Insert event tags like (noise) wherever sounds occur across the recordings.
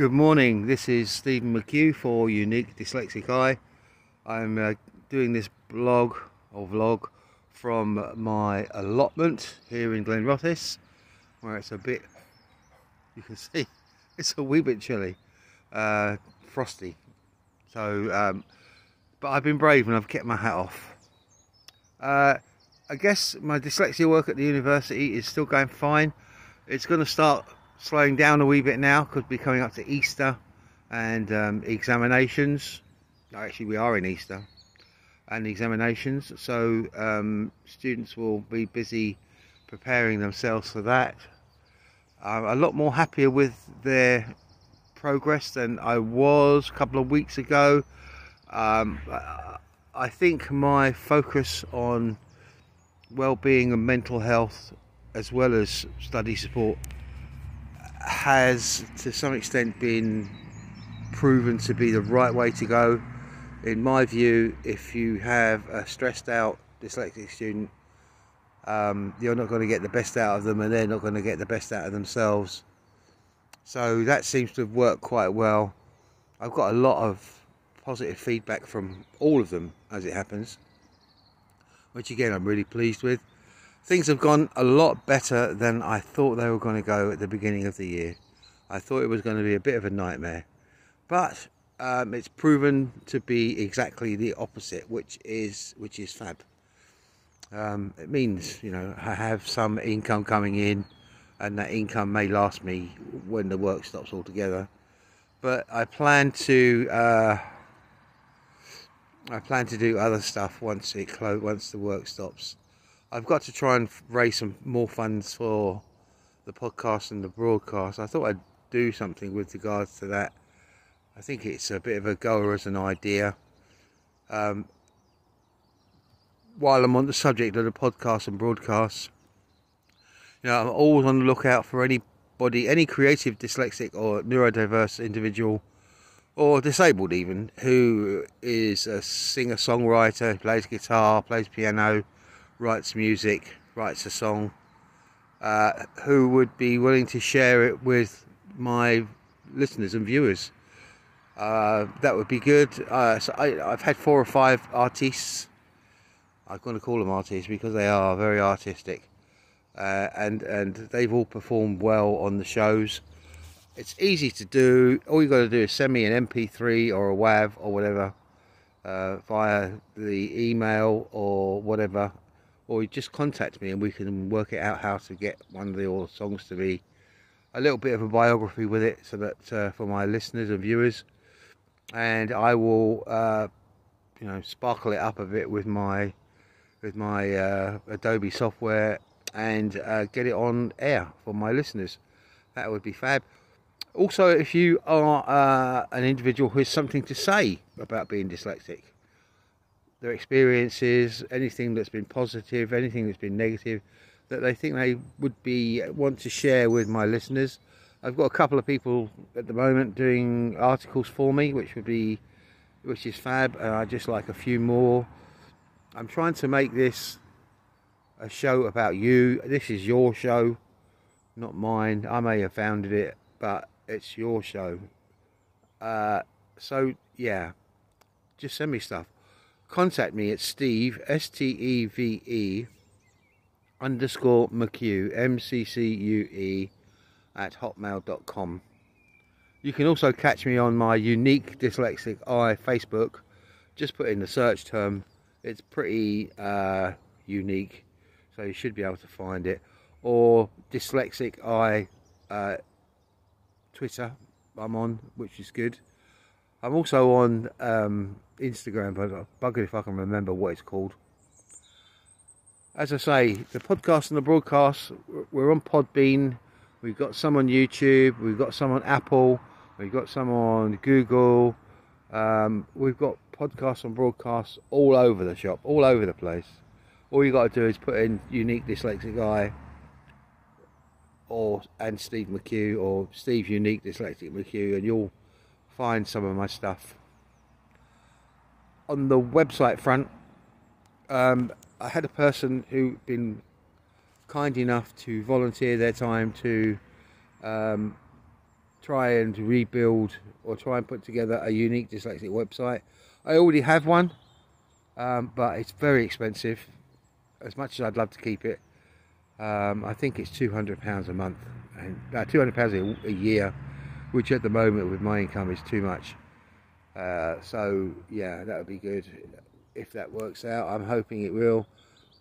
Good morning, this is Stephen McHugh for Unique Dyslexic Eye. I'm uh, doing this blog or vlog from my allotment here in Glenrothes, where it's a bit, you can (laughs) see, it's a wee bit chilly, uh, frosty. So, um, but I've been brave and I've kept my hat off. Uh, I guess my dyslexia work at the university is still going fine. It's going to start slowing down a wee bit now because we're coming up to Easter and um, examinations. Actually, we are in Easter and examinations, so um, students will be busy preparing themselves for that. I'm a lot more happier with their progress than I was a couple of weeks ago. Um, I think my focus on well-being and mental health as well as study support has to some extent been proven to be the right way to go. In my view, if you have a stressed out dyslexic student, um, you're not going to get the best out of them and they're not going to get the best out of themselves. So that seems to have worked quite well. I've got a lot of positive feedback from all of them as it happens, which again I'm really pleased with things have gone a lot better than I thought they were going to go at the beginning of the year. I thought it was going to be a bit of a nightmare, but um, it's proven to be exactly the opposite, which is which is fab. Um, it means you know I have some income coming in, and that income may last me when the work stops altogether. But I plan to uh, I plan to do other stuff once it close once the work stops. I've got to try and raise some more funds for the podcast and the broadcast. I thought I'd do something with regards to that. I think it's a bit of a goer as an idea. Um, while I'm on the subject of the podcast and broadcasts, you know, I'm always on the lookout for anybody, any creative dyslexic or neurodiverse individual, or disabled even, who is a singer songwriter, plays guitar, plays piano writes music, writes a song, uh, who would be willing to share it with my listeners and viewers. Uh, that would be good. Uh, so I, have had four or five artists. I'm going to call them artists because they are very artistic, uh, and and they've all performed well on the shows. It's easy to do. All you got to do is send me an MP3 or a WAV or whatever uh, via the email or whatever, or you just contact me and we can work it out how to get one of the songs to be a little bit of a biography with it so that uh, for my listeners and viewers. And I will uh, you know sparkle it up a bit with my with my uh, Adobe software and uh, get it on air for my listeners. That would be fab. Also if you are uh, an individual who has something to say about being dyslexic their experiences, anything that's been positive, anything that's been negative, that they think they would be want to share with my listeners. I've got a couple of people at the moment doing articles for me, which would be, which is fab. And I just like a few more. I'm trying to make this a show about you. This is your show, not mine. I may have founded it, but it's your show. Uh, so yeah, just send me stuff contact me at Steve, S-T-E-V-E, underscore McCue, M-C-C-U-E, at hotmail.com. You can also catch me on my Unique Dyslexic Eye Facebook. Just put in the search term. It's pretty uh, unique, so you should be able to find it. Or Dyslexic Eye uh, Twitter, I'm on, which is good. I'm also on um, Instagram, but I'm buggered if I can remember what it's called. As I say, the podcast and the broadcast, we're on Podbean. We've got some on YouTube. We've got some on Apple. We've got some on Google. Um, we've got podcasts and broadcasts all over the shop, all over the place. All you got to do is put in unique dyslexic Guy or and Steve McHugh or Steve Unique Dyslexic McHugh, and you'll find some of my stuff. On the website front, um, I had a person who been kind enough to volunteer their time to um, try and rebuild or try and put together a unique dyslexic website. I already have one, um, but it's very expensive. As much as I'd love to keep it, um, I think it's two hundred pounds a month and uh, two hundred pounds a year, which at the moment with my income is too much. Uh, so yeah, that would be good if that works out. I'm hoping it will.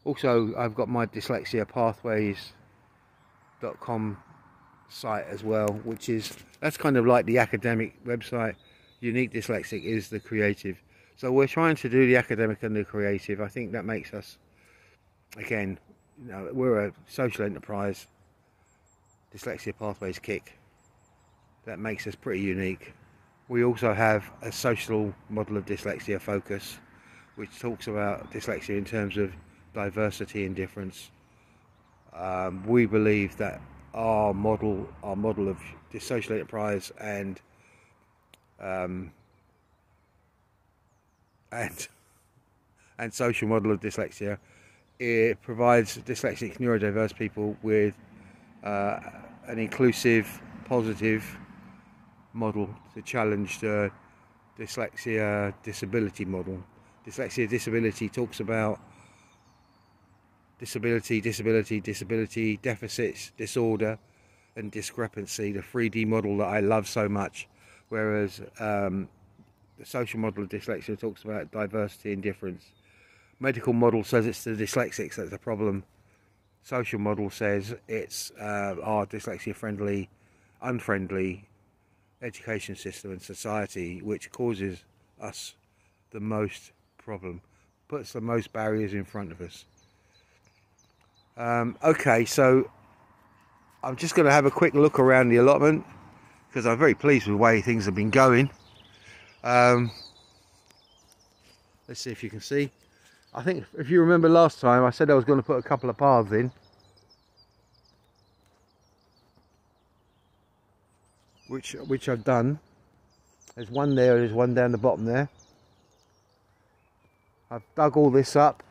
Also, I've got my dyslexia pathways.com site as well, which is that's kind of like the academic website. Unique Dyslexic is the creative. So we're trying to do the academic and the creative. I think that makes us, again, you know, we're a social enterprise. Dyslexia Pathways CIC. That makes us pretty unique. We also have a social model of dyslexia focus, which talks about dyslexia in terms of diversity and difference. Um, we believe that our model, our model of social enterprise and um, and and social model of dyslexia, it provides dyslexic neurodiverse people with uh, an inclusive, positive model to challenge the dyslexia disability model. Dyslexia disability talks about disability, disability, disability, deficits, disorder, and discrepancy, the 3D model that I love so much. Whereas um, the social model of dyslexia talks about diversity and difference. Medical model says it's the dyslexics that's the problem. Social model says it's uh, our dyslexia friendly, unfriendly education system and society which causes us the most problem, puts the most barriers in front of us. Um, okay, so I'm just going to have a quick look around the allotment because I'm very pleased with the way things have been going. Um, let's see if you can see. I think if you remember last time I said I was going to put a couple of paths in. Which, which I've done. There's one there, there's one down the bottom there. I've dug all this up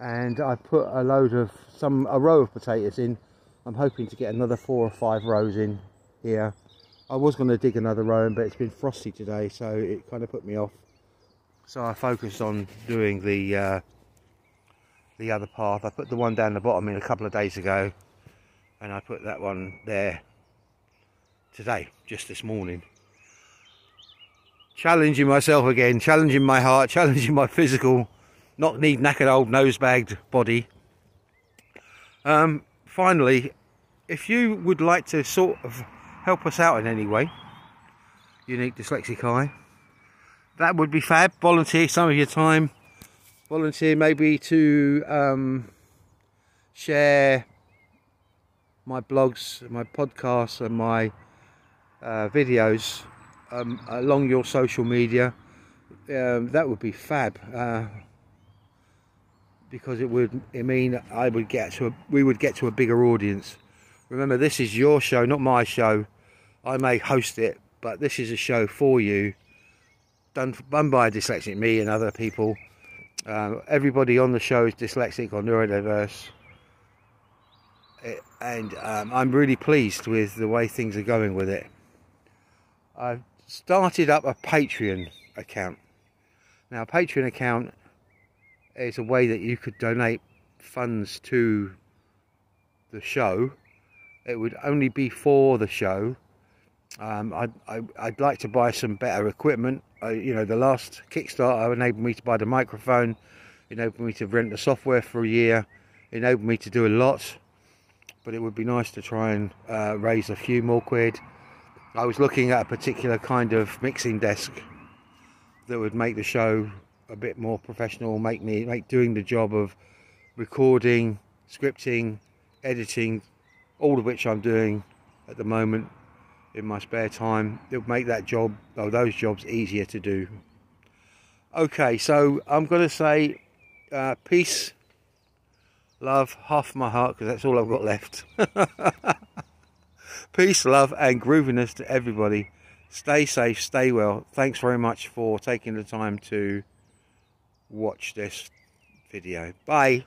and I put a load of some a row of potatoes in. I'm hoping to get another four or five rows in here. I was going to dig another row in, but it's been frosty today so it kind of put me off. So I focused on doing the uh, the other path. I put the one down the bottom in a couple of days ago and I put that one there today just this morning challenging myself again challenging my heart (laughs) challenging my physical not need knackered old nose-bagged body. Um, finally, if you would like to sort of help us out in any way, Unique Dyslexic Eye, that would be fab. Volunteer some of your time. Volunteer maybe to um, share my blogs, my podcasts and my uh, videos um, along your social media. Um, that would be fab. Uh, because it would it mean I would get to a, we would get to a bigger audience. Remember, this is your show, not my show. I may host it, but this is a show for you, done, done by dyslexic me and other people. Um, everybody on the show is dyslexic or neurodiverse, it, and um, I'm really pleased with the way things are going with it. I've started up a Patreon account. Now, a Patreon account is a way that you could donate funds to the show. It would only be for the show. Um, I'd, I, would like to buy some better equipment. you know, the last Kickstarter enabled me to buy the microphone, enabled me to rent the software for a year, enabled me to do a lot. But it would be nice to try and uh, raise a few more quid. I was looking at a particular kind of mixing desk that would make the show a bit more professional, make me make doing the job of recording, scripting, editing, all of which I'm doing at the moment in my spare time. It'll make that job or those jobs easier to do. Okay, so I'm going to say uh, peace, love, half my heart because that's all I've got left. (laughs) peace, love, and grooviness to everybody. Stay safe, stay well. Thanks very much for taking the time to watch this video. Bye.